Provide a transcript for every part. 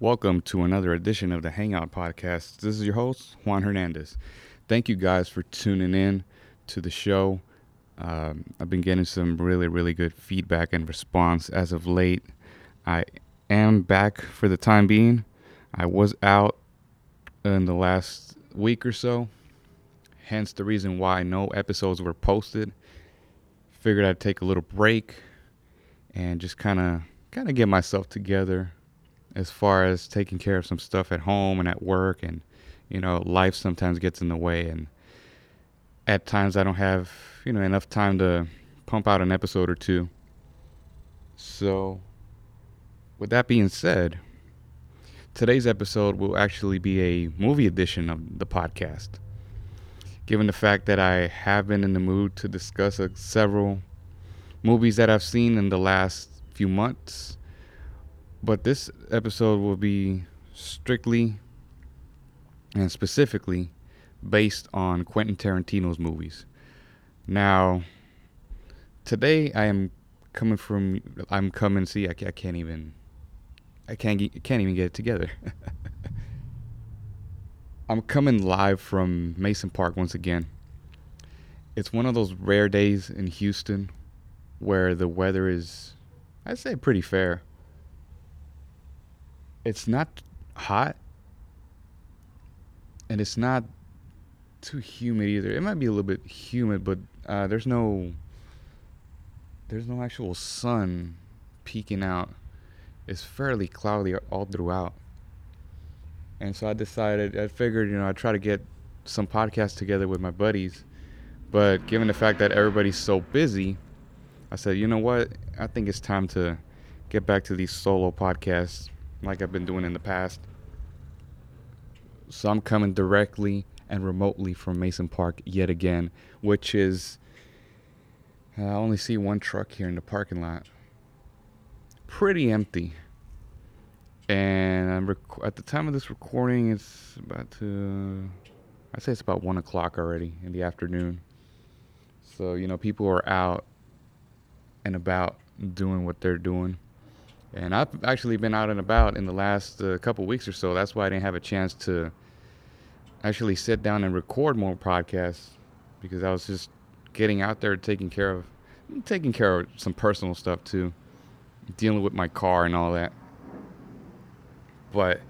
Welcome to another edition of the Hangout Podcast. This is your host, Juan Hernandez. Thank you guys for tuning in to the show. Um, I've been getting some really, really good feedback and response as of late. I am back for the time being. I was out in the last week or so, hence the reason why no episodes were posted. Figured I'd take a little break and just kind of kind of get myself together as far as taking care of some stuff at home and at work and you know life sometimes gets in the way. And at times I don't have you know enough time to pump out an episode or two. So with that being said today's episode will actually be a movie edition of the podcast. Given the fact that I have been in the mood to discuss uh, several movies that I've seen in the last few months but this episode will be strictly and specifically based on Quentin Tarantino's movies. Now, today I am coming from I'm coming see I, I can't even I can't get, can't even get it together. I'm coming live from Mason Park once again. It's one of those rare days in Houston where the weather is I'd say pretty fair it's not hot and it's not too humid either. It might be a little bit humid, but uh, there's no there's no actual sun peeking out. It's fairly cloudy all throughout. And so I decided I figured, you know, I'd try to get some podcasts together with my buddies. But given the fact that everybody's so busy, I said, you know what? I think it's time to get back to these solo podcasts like I've been doing in the past. So I'm coming directly and remotely from Mason Park yet again, which is I only see one truck here in the parking lot. Pretty empty. And I'm rec- at the time of this recording, it's about to, I'd say it's about one o'clock already in the afternoon. So, you know, people are out and about doing what they're doing. And I've actually been out and about in the last uh, couple weeks or so. That's why I didn't have a chance to actually sit down and record more podcasts because I was just getting out there taking care of taking care of some personal stuff too, dealing with my car and all that. But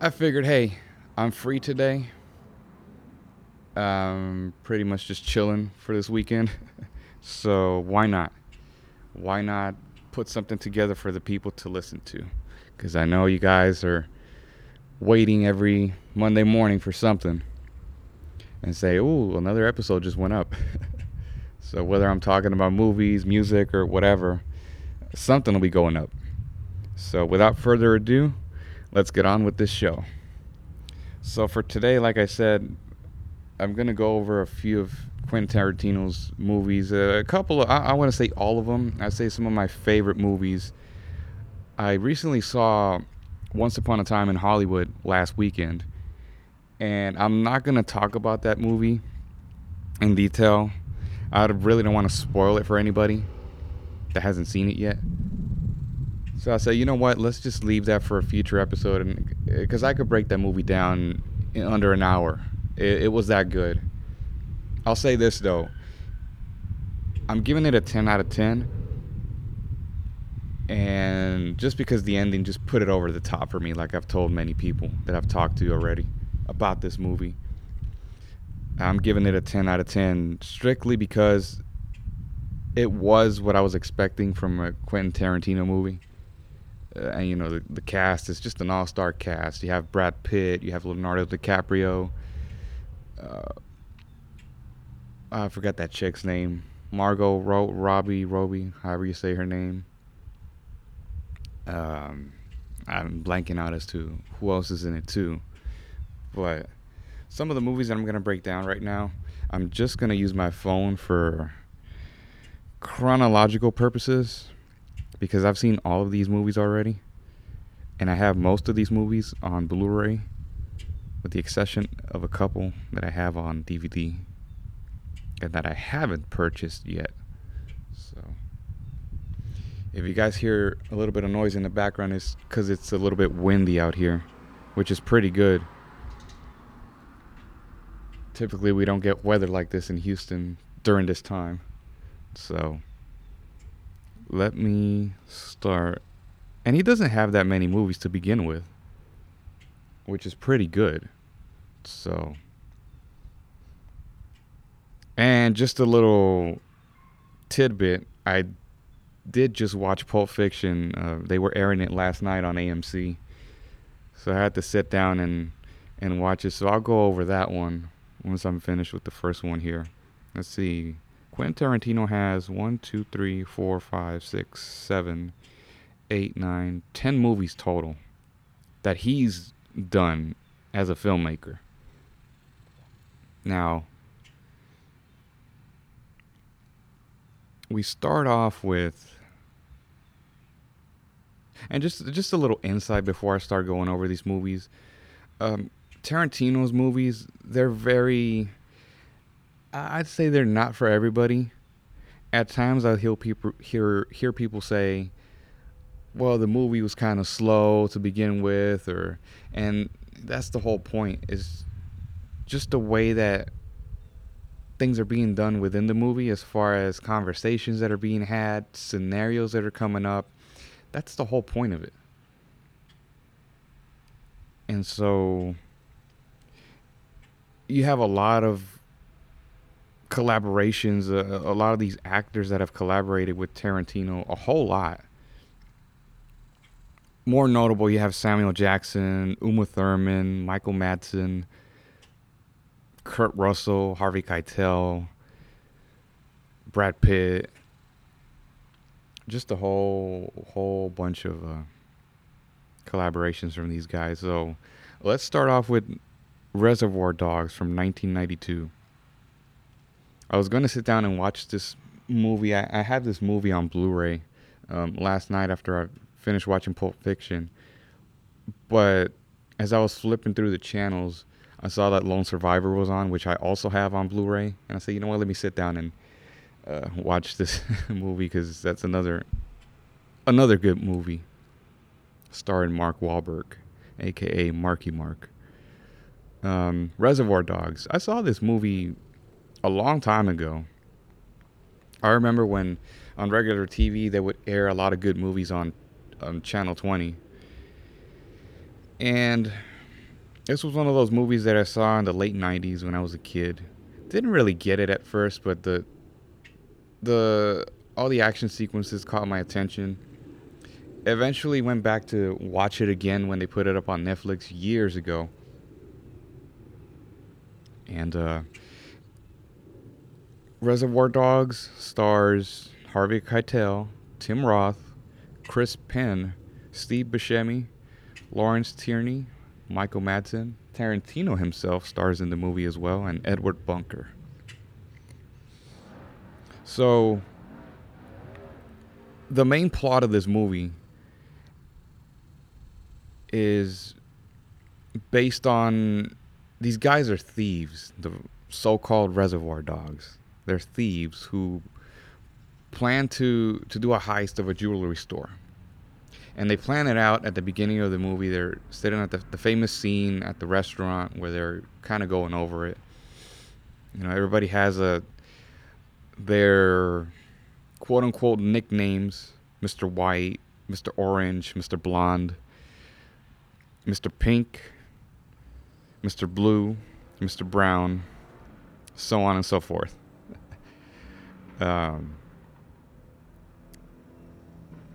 I figured, hey, I'm free today. Um, pretty much just chilling for this weekend. so why not? Why not put something together for the people to listen to. Because I know you guys are waiting every Monday morning for something and say, "Ooh, another episode just went up." so whether I'm talking about movies, music, or whatever, something will be going up. So without further ado, let's get on with this show. So for today, like I said, I'm gonna go over a few of Quentin Tarantino's movies. Uh, a couple of, I, I want to say all of them. I say some of my favorite movies. I recently saw Once Upon a Time in Hollywood last weekend, and I'm not gonna talk about that movie in detail. I really don't want to spoil it for anybody that hasn't seen it yet. So I said, you know what? Let's just leave that for a future episode, and because I could break that movie down in under an hour. It, it was that good. I'll say this though. I'm giving it a 10 out of 10. And just because the ending just put it over the top for me, like I've told many people that I've talked to already about this movie. I'm giving it a 10 out of 10 strictly because it was what I was expecting from a Quentin Tarantino movie. Uh, and you know the, the cast is just an all-star cast. You have Brad Pitt, you have Leonardo DiCaprio, uh, I forgot that chick's name. Margot Ro- Robbie Robbie, however you say her name. Um, I'm blanking out as to who else is in it too. But some of the movies that I'm gonna break down right now, I'm just gonna use my phone for chronological purposes because I've seen all of these movies already, and I have most of these movies on Blu-ray, with the exception of a couple that I have on DVD and that I haven't purchased yet. So, If you guys hear a little bit of noise in the background, it's because it's a little bit windy out here, which is pretty good. Typically, we don't get weather like this in Houston during this time. So, let me start. And he doesn't have that many movies to begin with, which is pretty good. So, and just a little tidbit I did just watch Pulp Fiction. Uh, they were airing it last night on AMC, so I had to sit down and and watch it. So I'll go over that one once I'm finished with the first one here. Let's see. Quentin Tarantino has one, two, three, four, five, six, seven, eight, nine, ten movies total that he's done as a filmmaker. Now, we start off with and just just a little insight before I start going over these movies. Um, Tarantino's movies, they're very I'd say they're not for everybody. At times I hear people hear hear people say, "Well, the movie was kind of slow to begin with," or and that's the whole point is just the way that things are being done within the movie as far as conversations that are being had, scenarios that are coming up. That's the whole point of it. And so you have a lot of collaborations, uh, a lot of these actors that have collaborated with Tarantino, a whole lot. More notable, you have Samuel Jackson, Uma Thurman, Michael Madsen, Kurt Russell, Harvey Keitel, Brad Pitt, just a whole whole bunch of uh, collaborations from these guys. So let's start off with Reservoir Dogs from 1992. I was going to sit down and watch this movie. I, I had this movie on Blu-ray um, last night after I finished watching Pulp Fiction, but as I was flipping through the channels, I saw that Lone Survivor was on, which I also have on Blu-ray, and I said, you know what, let me sit down and uh, watch this movie because that's another another good movie, starring Mark Wahlberg, aka Marky Mark. Um, Reservoir Dogs. I saw this movie a long time ago. I remember when on regular TV they would air a lot of good movies on on Channel 20. And this was one of those movies that I saw in the late 90s when I was a kid. Didn't really get it at first, but the the all the action sequences caught my attention. Eventually went back to watch it again when they put it up on Netflix years ago. And uh, Reservoir Dogs stars Harvey Keitel, Tim Roth, Chris Penn, Steve Buscemi, Lawrence Tierney, Michael Madsen. Tarantino himself stars in the movie as well, and Edward Bunker. So, the main plot of this movie is based on these guys are thieves, the so called reservoir dogs. They're thieves who plan to, to do a heist of a jewelry store and they plan it out at the beginning of the movie. They're sitting at the, the famous scene at the restaurant where they're kind of going over it. You know, everybody has a their quote unquote nicknames: Mr. White, Mr. Orange, Mr. Blonde, Mr. Pink, Mr. Blue, Mr. Brown, so on and so forth. um,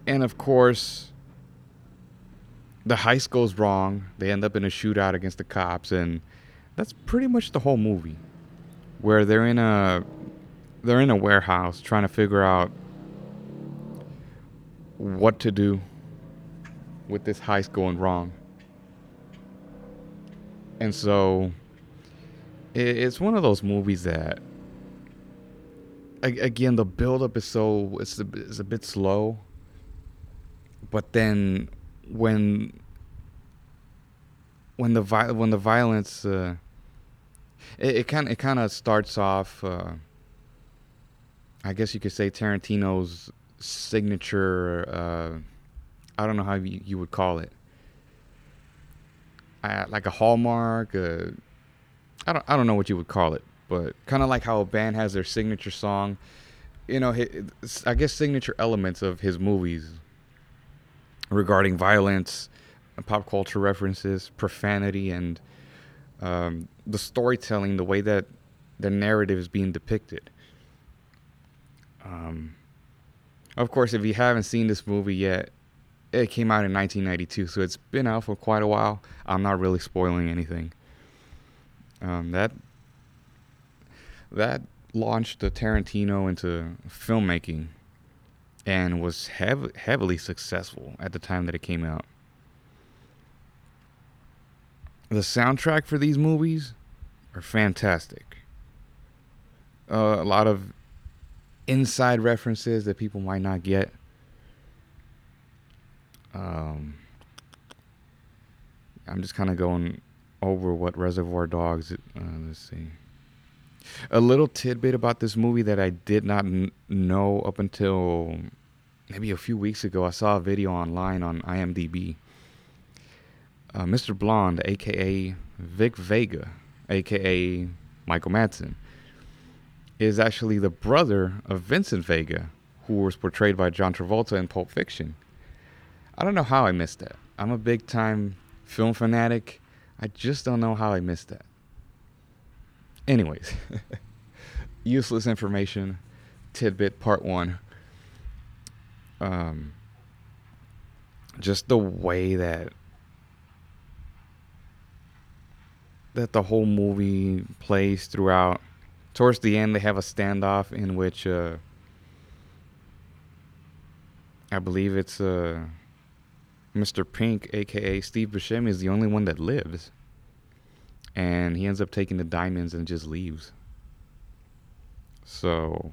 and of course, the heist goes wrong. They end up in a shootout against the cops, and that's pretty much the whole movie. Where they're in a they're in a warehouse trying to figure out what to do with this heist going wrong. And so it's one of those movies that again the build up is so it's a, it's a bit slow but then when when the vi- when the violence uh, it kind it kind of starts off uh, I guess you could say Tarantino's signature. Uh, I don't know how you, you would call it. I, like a hallmark. Uh, I don't. I don't know what you would call it, but kind of like how a band has their signature song. You know, I guess signature elements of his movies regarding violence, pop culture references, profanity, and um, the storytelling, the way that the narrative is being depicted. Um, of course, if you haven't seen this movie yet, it came out in 1992, so it's been out for quite a while. I'm not really spoiling anything. Um, that that launched the Tarantino into filmmaking and was hev- heavily successful at the time that it came out. The soundtrack for these movies are fantastic. Uh, a lot of inside references that people might not get. Um, I'm just kind of going over what Reservoir Dogs. Uh, let's see. A little tidbit about this movie that I did not n- know up until maybe a few weeks ago. I saw a video online on IMDb. Uh, Mr. Blonde, aka Vic Vega, aka Michael Madsen, is actually the brother of Vincent Vega, who was portrayed by John Travolta in Pulp Fiction. I don't know how I missed that. I'm a big time film fanatic. I just don't know how I missed that. Anyways, useless information tidbit part one. Um, just the way that that the whole movie plays throughout. Towards the end, they have a standoff in which uh, I believe it's uh, Mr. Pink, aka Steve Buscemi, is the only one that lives, and he ends up taking the diamonds and just leaves. So,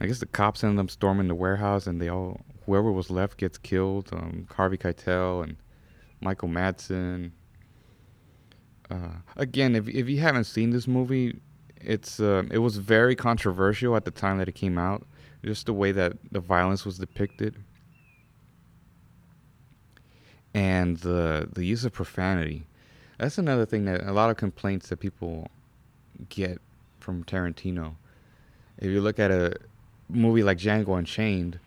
I guess the cops end up storming the warehouse, and they all whoever was left gets killed. Um, Harvey Keitel and Michael Madsen uh, again, if if you haven't seen this movie, it's uh, it was very controversial at the time that it came out. Just the way that the violence was depicted, and the the use of profanity. That's another thing that a lot of complaints that people get from Tarantino. If you look at a movie like Django Unchained,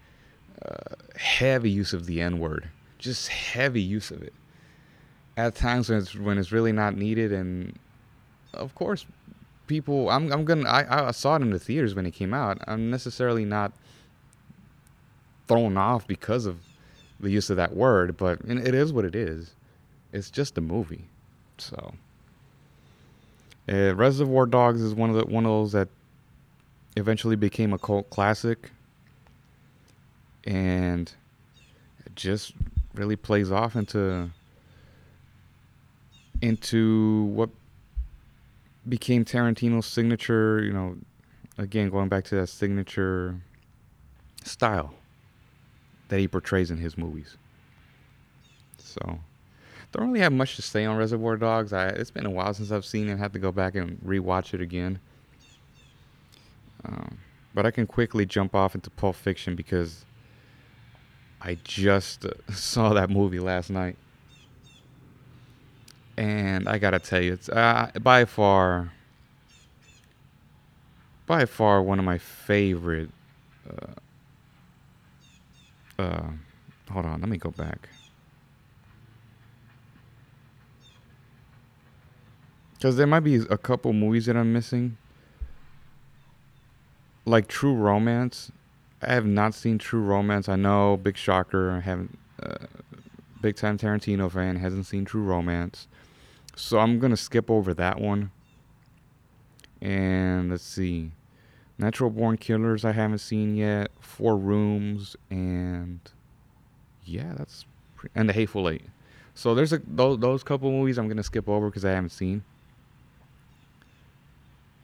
uh, heavy use of the N word, just heavy use of it at times when it's when it's really not needed, and of course, people. I'm I'm gonna. I I saw it in the theaters when it came out. I'm necessarily not thrown off because of the use of that word, but it is what it is. It's just a movie, so. Uh, Reservoir Dogs is one of the one of those that eventually became a cult classic, and it just really plays off into into what became Tarantino's signature, you know, again, going back to that signature style that he portrays in his movies. So, don't really have much to say on Reservoir Dogs. I, it's been a while since I've seen it. I have to go back and rewatch it again. Um, but I can quickly jump off into Pulp Fiction because I just uh, saw that movie last night and I gotta tell you, it's uh, by far, by far one of my favorite. Uh, uh, hold on, let me go back. Because there might be a couple movies that I'm missing. Like True Romance. I have not seen True Romance. I know, big shocker. I haven't. Uh, big time Tarantino fan hasn't seen True Romance. So I'm going to skip over that one. And let's see. Natural Born Killers I haven't seen yet. Four Rooms and yeah, that's pre- and The Hateful Eight. So there's a those, those couple movies I'm gonna skip over because I haven't seen.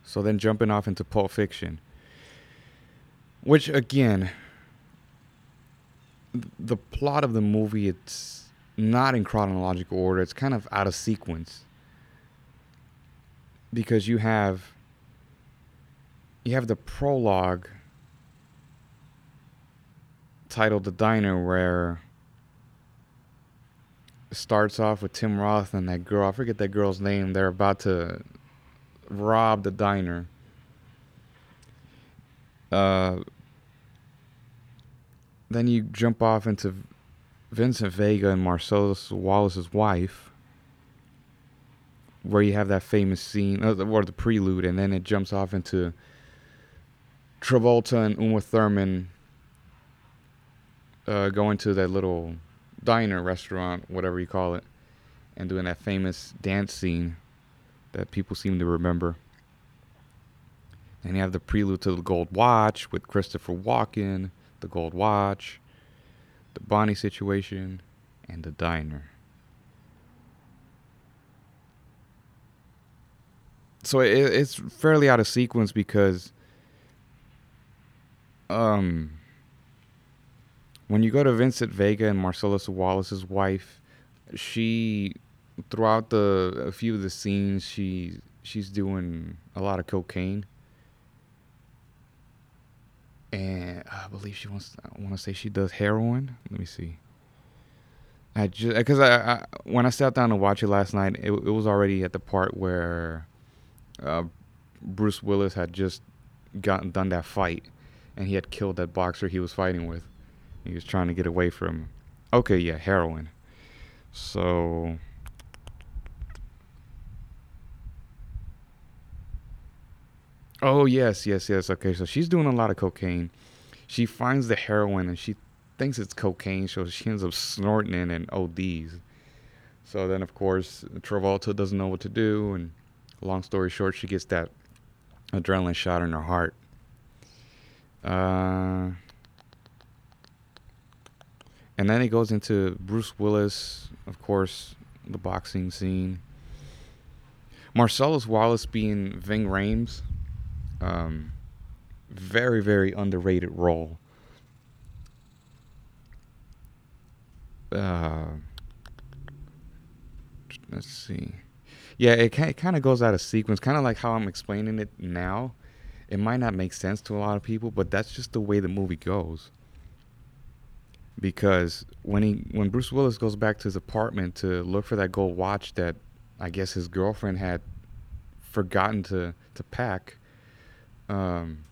So then jumping off into Pulp Fiction, which again, the plot of the movie it's not in chronological order. It's kind of out of sequence because you have you have the prologue titled The Diner, where it starts off with Tim Roth and that girl. I forget that girl's name. They're about to rob the diner. Uh, then you jump off into Vincent Vega and Marcellus Wallace's wife, where you have that famous scene, uh, or the prelude, and then it jumps off into Travolta and Uma Thurman uh, going to that little diner, restaurant, whatever you call it, and doing that famous dance scene that people seem to remember. And you have the prelude to the Gold Watch with Christopher Walken, the Gold Watch, the Bonnie situation, and the diner. So it, it's fairly out of sequence because um, when you go to Vincent Vega and Marcellus Wallace's wife, she throughout the a few of the scenes she she's doing a lot of cocaine and I believe she wants. I want to say she does heroin. Let me see. I just because I, I, when I sat down to watch it last night, it, it was already at the part where uh, Bruce Willis had just gotten done that fight, and he had killed that boxer he was fighting with. He was trying to get away from. Okay, yeah, heroin. So. Oh yes, yes, yes. Okay, so she's doing a lot of cocaine. She finds the heroin and she thinks it's cocaine, so she ends up snorting it and ODs. So then, of course, Travolta doesn't know what to do, and long story short, she gets that adrenaline shot in her heart. Uh, and then it goes into Bruce Willis, of course, the boxing scene. Marcellus Wallace being Ving Rhames. Um, very, very underrated role. Uh, let's see. Yeah, it, kind of goes out of sequence, kind of like how I'm explaining it now. It might not make sense to a lot of people, but that's just the way the movie goes. Because when he when Bruce Willis goes back to his apartment to look for that gold watch that I guess his girlfriend had forgotten to to pack, um,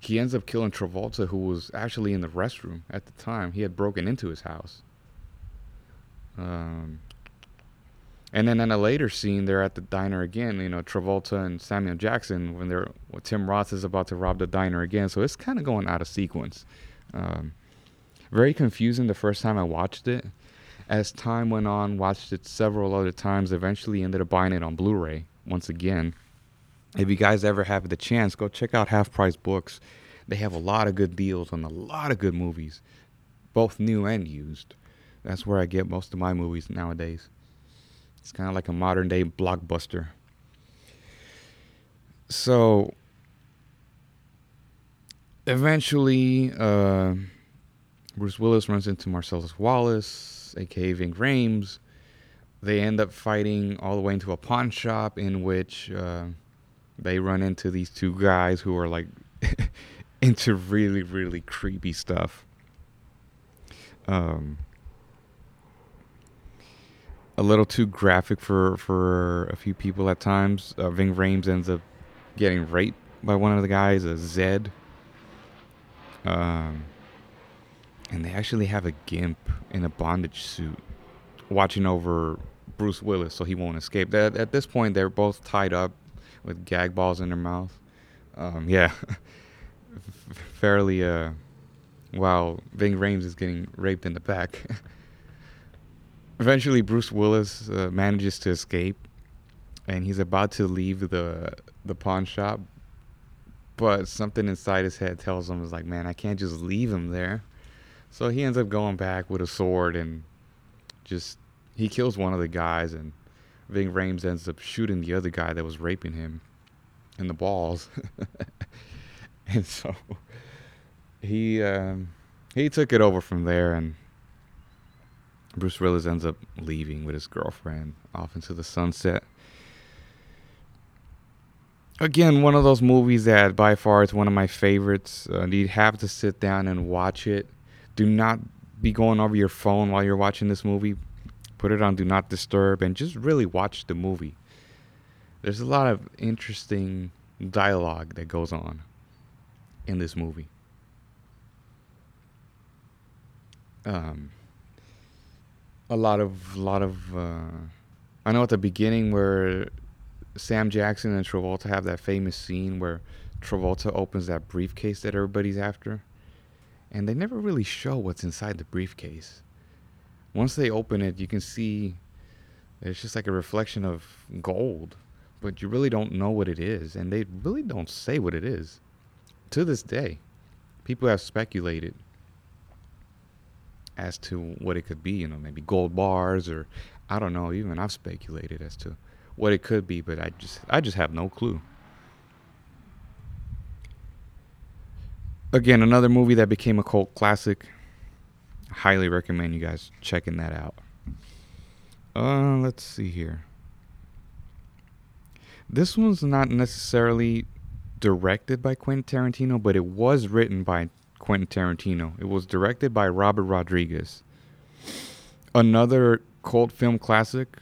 he ends up killing Travolta, who was actually in the restroom at the time. He had broken into his house. Um, and then in a later scene, they're at the diner again. You know, Travolta and Samuel Jackson when they're when Tim Roth is about to rob the diner again. So it's kind of going out of sequence. Um, very confusing the first time I watched it. As time went on, watched it several other times. Eventually, ended up buying it on Blu-ray once again if you guys ever have the chance, go check out Half Price Books. They have a lot of good deals on a lot of good movies, both new and used. That's where I get most of my movies nowadays. It's kind of like a modern day blockbuster. So, eventually, uh, Bruce Willis runs into Marcellus Wallace, aka Ving Rhames. They end up fighting all the way into a pawn shop in which. Uh, they run into these two guys who are like into really really creepy stuff. Um a little too graphic for for a few people at times. Uh, Ving Rhames ends up getting raped by one of the guys a Zed um and they actually have a gimp in a bondage suit watching over Bruce Willis so he won't escape. That at this point they're both tied up with gag balls in their mouth. Um, yeah, fairly. Uh, while Ving Rhames is getting raped in the back. Eventually, Bruce Willis uh, manages to escape, and he's about to leave the the pawn shop, but something inside his head tells him, "Is like, man, I can't just leave him there." So he ends up going back with a sword and just he kills one of the guys and Ving Rhames ends up shooting the other guy that was raping him in the balls. and so he um, he took it over from there and Bruce Willis ends up leaving with his girlfriend off into the sunset. Again, one of those movies that by far is one of my favorites. Uh, you'd have to sit down and watch it do not be going over your phone while you're watching this movie. Put it on do not disturb and just really watch the movie. There's a lot of interesting dialogue that goes on in this movie. Um, a lot of lot of uh, I know at the beginning where Sam Jackson and Travolta have that famous scene where Travolta opens that briefcase that everybody's after, and they never really show what's inside the briefcase. Once they open it, you can see it's just like a reflection of gold, but you really don't know what it is, and they really don't say what it is. To this day, people have speculated as to what it could be. You know, maybe gold bars or I don't know. Even I've speculated as to what it could be, but I just I just have no clue. Again, another movie that became a cult classic. Highly recommend you guys checking that out. Uh, let's see here. This one's not necessarily directed by Quentin Tarantino, but it was written by Quentin Tarantino. It was directed by Robert Rodriguez. Another cult film classic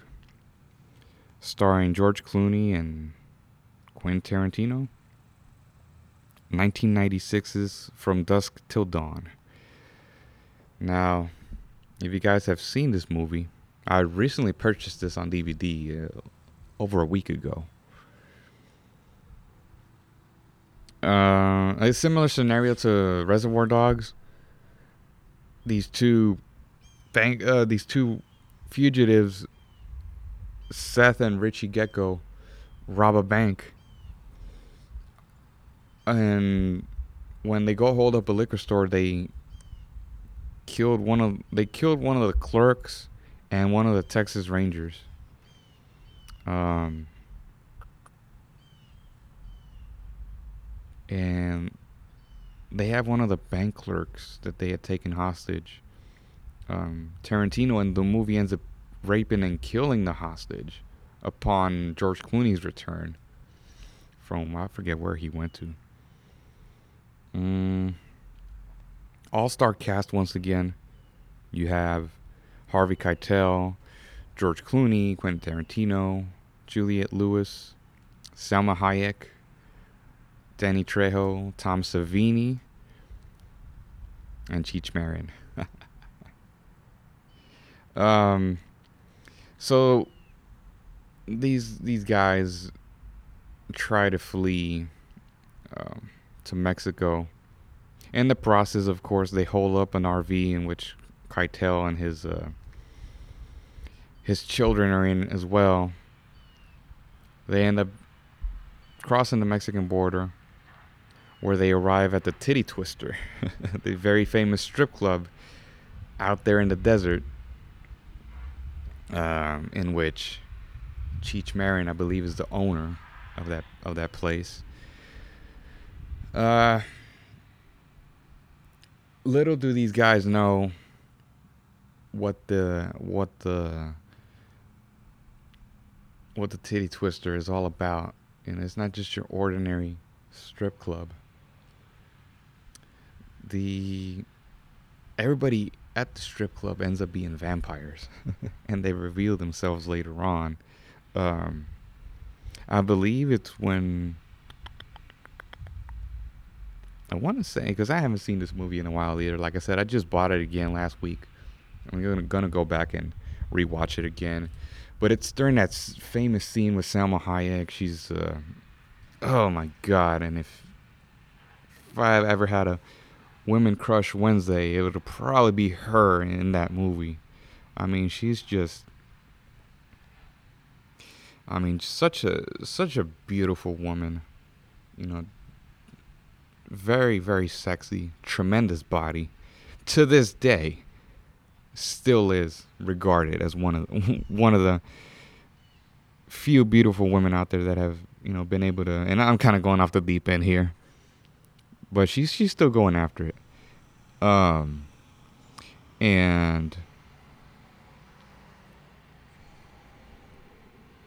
starring George Clooney and Quentin Tarantino. 1996's From Dusk Till Dawn. Now, if you guys have seen this movie, I recently purchased this on DVD uh, over a week ago. Uh, a similar scenario to Reservoir Dogs. These two, bank, uh, these two fugitives, Seth and Richie Gecko, rob a bank, and when they go hold up a liquor store, they killed one of they killed one of the clerks and one of the Texas Rangers. Um, and they have one of the bank clerks that they had taken hostage. Um, Tarantino in the movie ends up raping and killing the hostage upon George Clooney's return from I forget where he went to. Mm. All star cast once again. You have Harvey Keitel, George Clooney, Quentin Tarantino, Juliette Lewis, Salma Hayek, Danny Trejo, Tom Savini, and Cheech Marin. um, so these these guys try to flee um, to Mexico. In the process, of course, they hold up an RV in which Keitel and his uh, his children are in as well. They end up crossing the Mexican border where they arrive at the Titty Twister, the very famous strip club out there in the desert, um, in which Cheech Marin, I believe, is the owner of that of that place. Uh, little do these guys know what the what the what the titty twister is all about. And it's not just your ordinary strip club. The everybody at the strip club ends up being vampires, and they reveal themselves later on. Um, I believe it's when I want to say because I haven't seen this movie in a while either. Like I said, I just bought it again last week. I'm gonna, gonna go back and rewatch it again. But it's during that famous scene with Salma Hayek. She's, uh, oh my god! And if if I've ever had a Women Crush Wednesday, it would probably be her in that movie. I mean, she's just I mean, such a such a beautiful woman. You know, very very sexy, tremendous body. To this day, still is regarded as one of one of the few beautiful women out there that have you know been able to. And I'm kind of going off the deep end here but she's she's still going after it. Um, and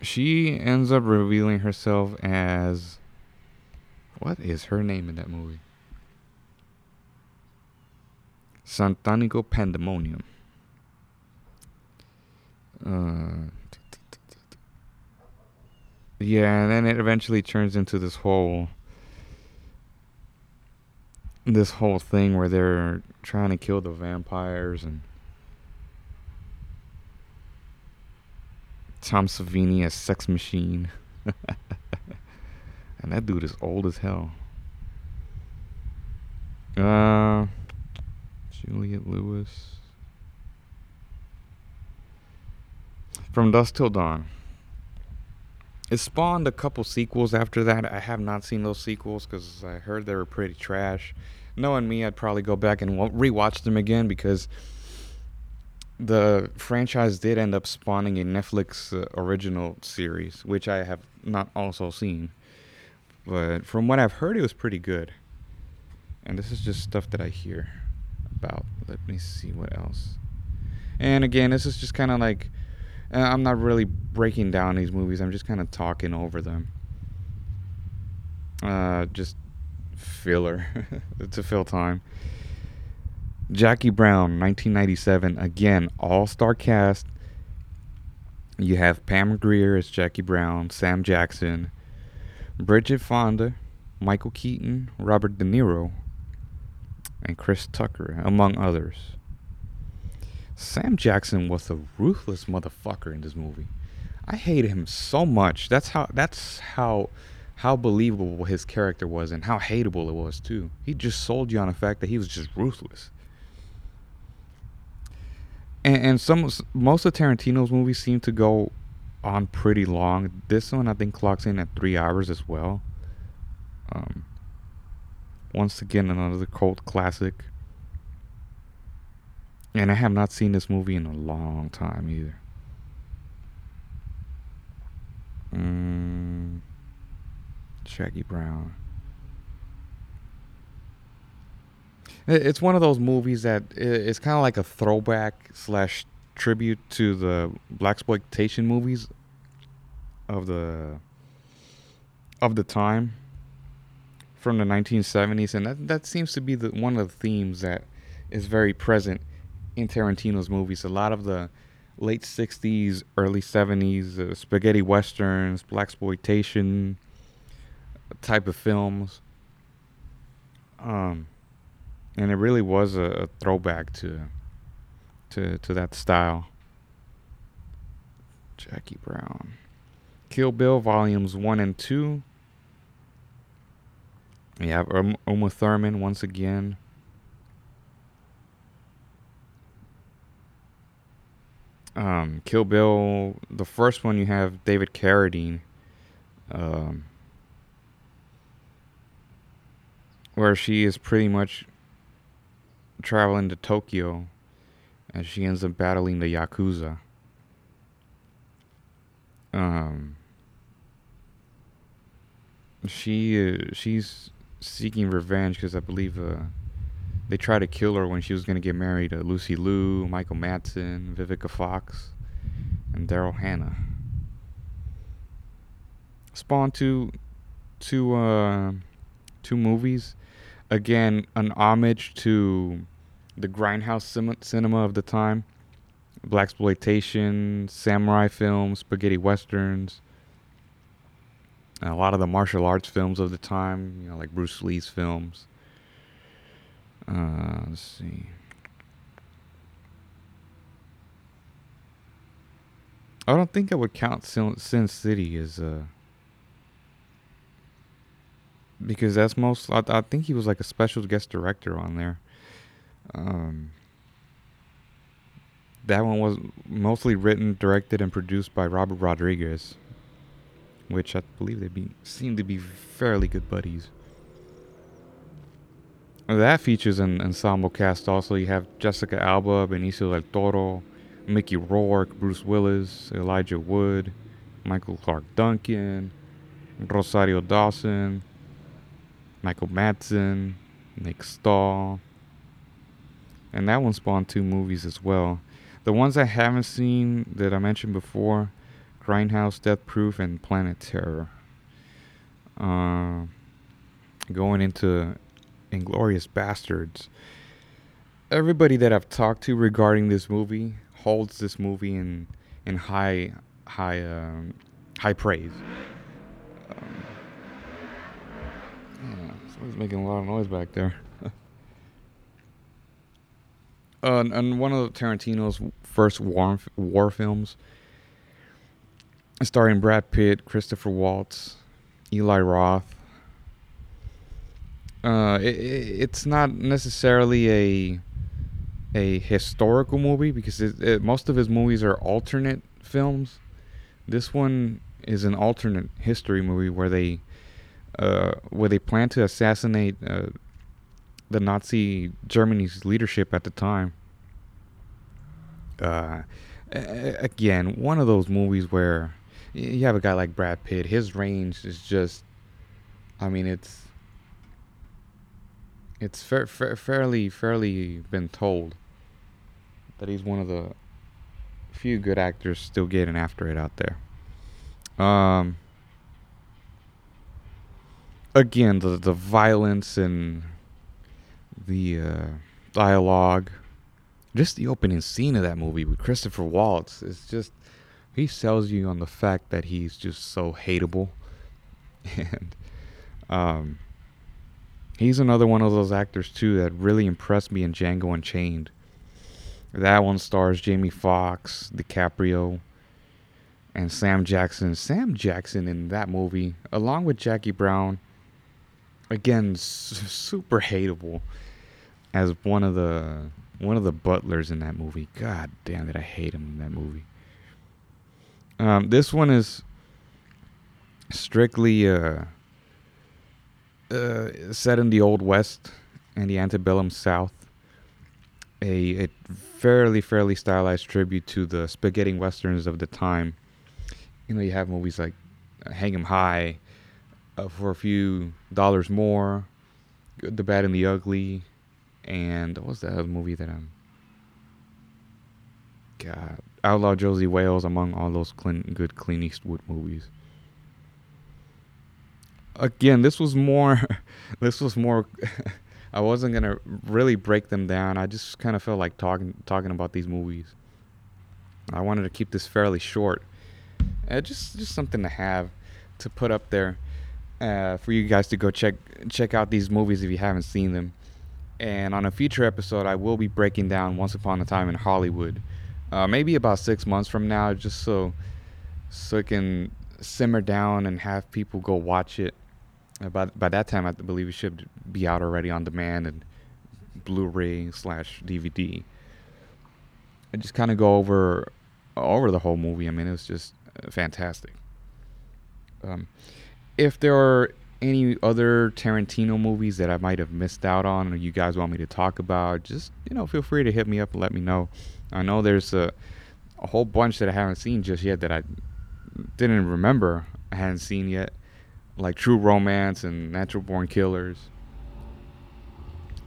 she ends up revealing herself as what is her name in that movie? Santanico Pandemonium. Uh, yeah, and then it eventually turns into this whole this whole thing where they're trying to kill the vampires and Tom Savini as Sex Machine. and that dude is old as hell. Uh Juliette Lewis. From Dusk Till Dawn. It spawned a couple sequels after that. I have not seen those sequels because I heard they were pretty trash. Knowing me, I'd probably go back and rewatch them again because the franchise did end up spawning a Netflix uh, original series, which I have not also seen. But from what I've heard, it was pretty good. And this is just stuff that I hear about. Let me see what else. And again, this is just kind of like I'm not really breaking down these movies. I'm just kind of talking over them. Uh, just filler. a fill time. Jackie Brown, 1997. Again, all-star cast. You have Pam Grier as Jackie Brown, Sam Jackson, Bridget Fonda, Michael Keaton, Robert De Niro, and Chris Tucker, among others. Sam Jackson was a ruthless motherfucker in this movie. I hated him so much. That's how that's how how believable his character was and how hateable it was too. He just sold you on the fact that he was just ruthless. And, and some most of Tarantino's movies seem to go on pretty long. This one I think clocks in at three hours as well. Um, once again, another cult classic. And I have not seen this movie in a long time either. Mm, Jackie Brown. It's one of those movies that it's kind of like a throwback slash tribute to the black exploitation movies of the of the time from the 1970s, and that that seems to be the one of the themes that is very present in Tarantino's movies. A lot of the late 60s, early 70s uh, spaghetti westerns, black exploitation type of films. Um, and it really was a, a throwback to to to that style. Jackie Brown. Kill Bill volumes 1 and 2. We have Uma Thurman once again. um, Kill Bill, the first one you have David Carradine, um, where she is pretty much traveling to Tokyo, and she ends up battling the yakuza. Um, she uh, she's seeking revenge because I believe uh, they tried to kill her when she was going to get married to Lucy Liu, Michael Madsen, Vivica Fox, and Daryl Hannah. Spawn two, two, uh, two movies. Again, an homage to the grindhouse cinema of the time, black exploitation, samurai films, spaghetti westerns, a lot of the martial arts films of the time, you know, like Bruce Lee's films. Uh, let's see. I don't think I would count Sin, Sin City as uh because that's most. I, I, think he was like a special guest director on there. Um, that one was mostly written, directed, and produced by Robert Rodriguez, which I believe they be seem to be fairly good buddies. That features an ensemble cast also. You have Jessica Alba, Benicio del Toro, Mickey Rourke, Bruce Willis, Elijah Wood, Michael Clarke Duncan, Rosario Dawson, Michael Madsen, Nick Stahl. And that one spawned two movies as well. The ones I haven't seen that I mentioned before Grindhouse, Death Proof, and Planet Terror. Uh, going into Inglourious Basterds. everybody that I've talked to regarding this movie holds this movie in in high high um, high praise. Um, yeah, someone's making a lot of noise back there. Uh, and one of Tarantino's first war war films, starring Brad Pitt, Christopher Waltz, Eli Roth. Uh, it, it's not necessarily a a historical movie because it, it, most of his movies are alternate films. This one is an alternate history movie where they uh, where they plan to assassinate uh, the Nazi Germany's leadership at the time. Uh, again, one of those movies where you have a guy like Brad Pitt. His range is just, I mean, it's it's fa- fa- fairly fairly been told that he's one of the few good actors still getting after it out there. Um, again, the the violence and the uh, dialogue, just the opening scene of that movie with Christopher Waltz is just he sells you on the fact that he's just so hateable, and um He's another one of those actors too that really impressed me in Django Unchained. That one stars Jamie Foxx, DiCaprio, and Sam Jackson. Sam Jackson in that movie, along with Jackie Brown, again super hateable as one of the one of the butlers in that movie. God damn it, I hate him in that movie. Um, this one is strictly uh, uh, set in the old west and the antebellum south. A, a fairly fairly stylized tribute to the spaghetti westerns of the time. You know, you have movies like Hang 'Em High, uh, for a few dollars more, the Bad and the Ugly, and what was that other movie that I'm? God, Outlaw Josey Wales among all those good Clint Eastwood movies again, this was more, this was more. I wasn't gonna really break them down. I just kind of felt like talking talking about these movies. I wanted to keep this fairly short. Uh, just just something to have to put up there uh, for you guys to go check check out these movies if you haven't seen them. And on a future episode, I will be breaking down Once Upon a Time in Hollywood, uh, maybe about six months from now, just so so it can simmer down and have people go watch it by by that time, I believe it should be out already on demand and Blu-ray slash DVD. And just kind of go over over the whole movie. I mean, it was just uh, fantastic. Um, if there are any other Tarantino movies that I might have missed out on, or you guys want me to talk about, just you know, feel free to hit me up and let me know. I know there's a a whole bunch that I haven't seen just yet that I didn't remember I hadn't seen yet like True Romance and Natural Born Killers.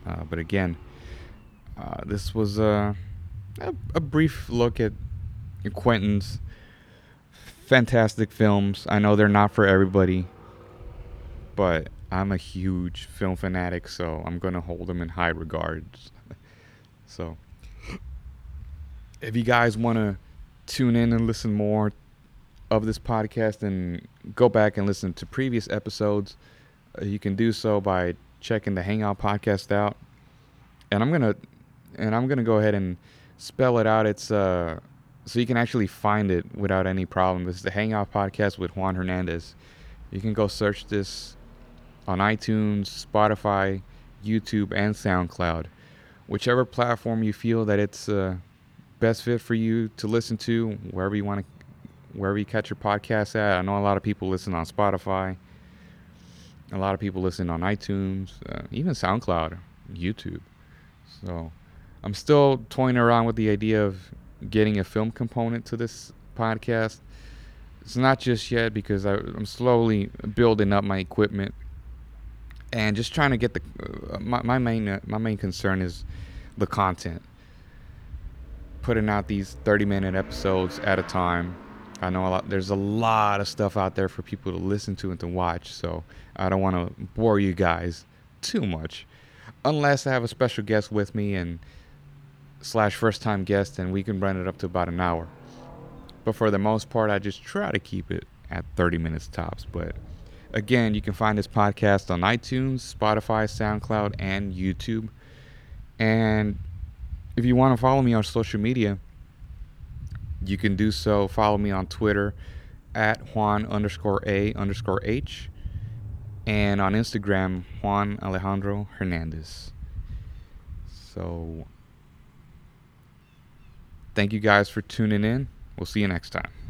Uh, but again, uh, this was a, a, a brief look at Quentin's fantastic films. I know they're not for everybody, but I'm a huge film fanatic, so I'm gonna hold them in high regards. so, if you guys want to tune in and listen more of this podcast and go back and listen to previous episodes, uh, you can do so by checking the Hangout podcast out. And I'm gonna and I'm gonna go ahead and spell it out. It's uh so you can actually find it without any problem. It's the Hangout podcast with Juan Hernandez. You can go search this on iTunes, Spotify, YouTube, and SoundCloud. Whichever platform you feel that it's uh, best fit for you to listen to, wherever you want to wherever you catch your podcast at. I know a lot of people listen on Spotify. A lot of people listen on iTunes, uh, even SoundCloud, YouTube. So I'm still toying around with the idea of getting a film component to this podcast. It's not just yet because I, am slowly building up my equipment and just trying to get the uh, my, my main uh, my main concern is the content. Putting out these 30 minute episodes at a time I know a lot. There's a lot of stuff out there for people to listen to and to watch. So I don't want to bore you guys too much, unless I have a special guest with me and slash first time guest, and we can run it up to about an hour. But for the most part, I just try to keep it at 30 minutes tops. But again, you can find this podcast on iTunes, Spotify, SoundCloud, and YouTube. And if you want to follow me on social media, you can do so. Follow me on Twitter at Juan underscore A underscore H and on Instagram, Juan Alejandro Hernandez. So, thank you guys for tuning in. We'll see you next time.